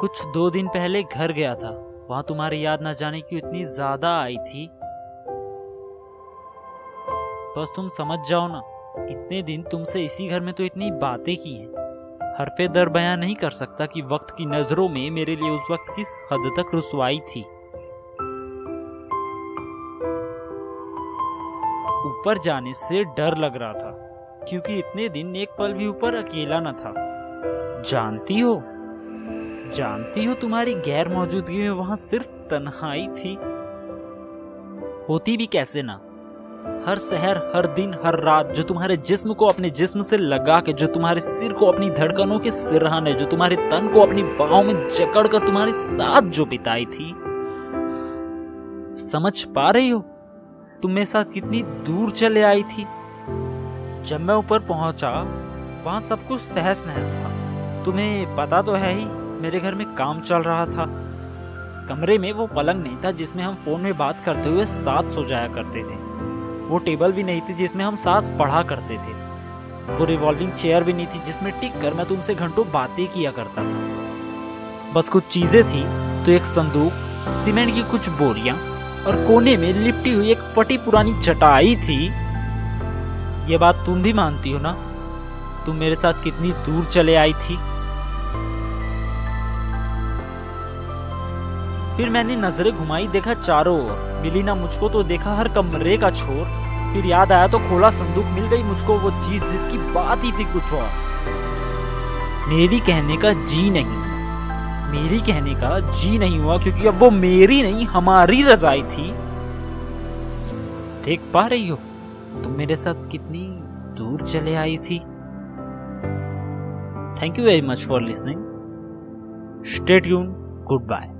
कुछ दो दिन पहले घर गया था। वहाँ तुम्हारी याद ना जाने क्यों इतनी ज़्यादा आई थी? बस तुम समझ जाओ ना, इतने दिन तुमसे इसी घर में तो इतनी बातें की हैं। हरफे दर बयां नहीं कर सकता कि वक्त की नज़रों में मेरे लिए उस वक्त किस हद तक रुसवाई थी। ऊपर जाने से डर लग रहा था, क्योंकि इतने दिन एक पल भी ऊपर अकेला न था। जानती हो जानती हो तुम्हारी गैर मौजूदगी में वहाँ सिर्फ़ तन्हाई थी? होती भी कैसे ना? हर शहर, हर दिन, हर रात, जो तुम्हारे जिस्म को अपने जिस्म से लगा के, जो तुम्हारे सिर को अपनी धड़कनों के सिरहाने, जो तुम्हारे तन को अपनी बाहों में जकड़ कर तुम्हारे साथ जो बिताई थी। समझ पा रही हो? तुम मेरे साथ कितनी दूर चले आई थी? जब मैं ऊपर पहुँचा, वहाँ सब कुछ तहस नहस था। तुम्हें पता तो है ही मेरे घर में काम चल रहा था। कमरे में वो पलंग नहीं था जिसमें हम फ़ोन में बात करते हुए साथ सो जाया करते थे। वो टेबल भी नहीं थी जिसमें हम साथ पढ़ा करते थे। वो रिवॉल्विंग चेयर भी नहीं थी जिसमें टिक कर मैं तुमसे घंटों बातें किया करता था। बस कुछ चीज़ें थी तो एक संदूक, सीमेंट की कुछ बोरियाँ और कोने में लिपटी हुई एक फटी पुरानी चटाई थी। ये बात तुम भी मानती हो ना? तुम मेरे साथ कितनी दूर चले आई थी? फिर मैंने नज़रें घुमाई, देखा चारों ओर। मिली ना मुझको तो देखा हर कमरे का छोर। फिर याद आया तो खोला संदूक, मिल गई मुझको वो चीज़ जिसकी बात ही थी कुछ और। मेरी कहने का जी नहीं। मेरी कहने का जी नहीं हुआ क्योंकि अब वो मेरी नहीं, हमारी रजाई थी। देख पा रही हो, तुम मेरे साथ कितनी दूर चले आई थी। Thank you very much for listening stay tuned good bye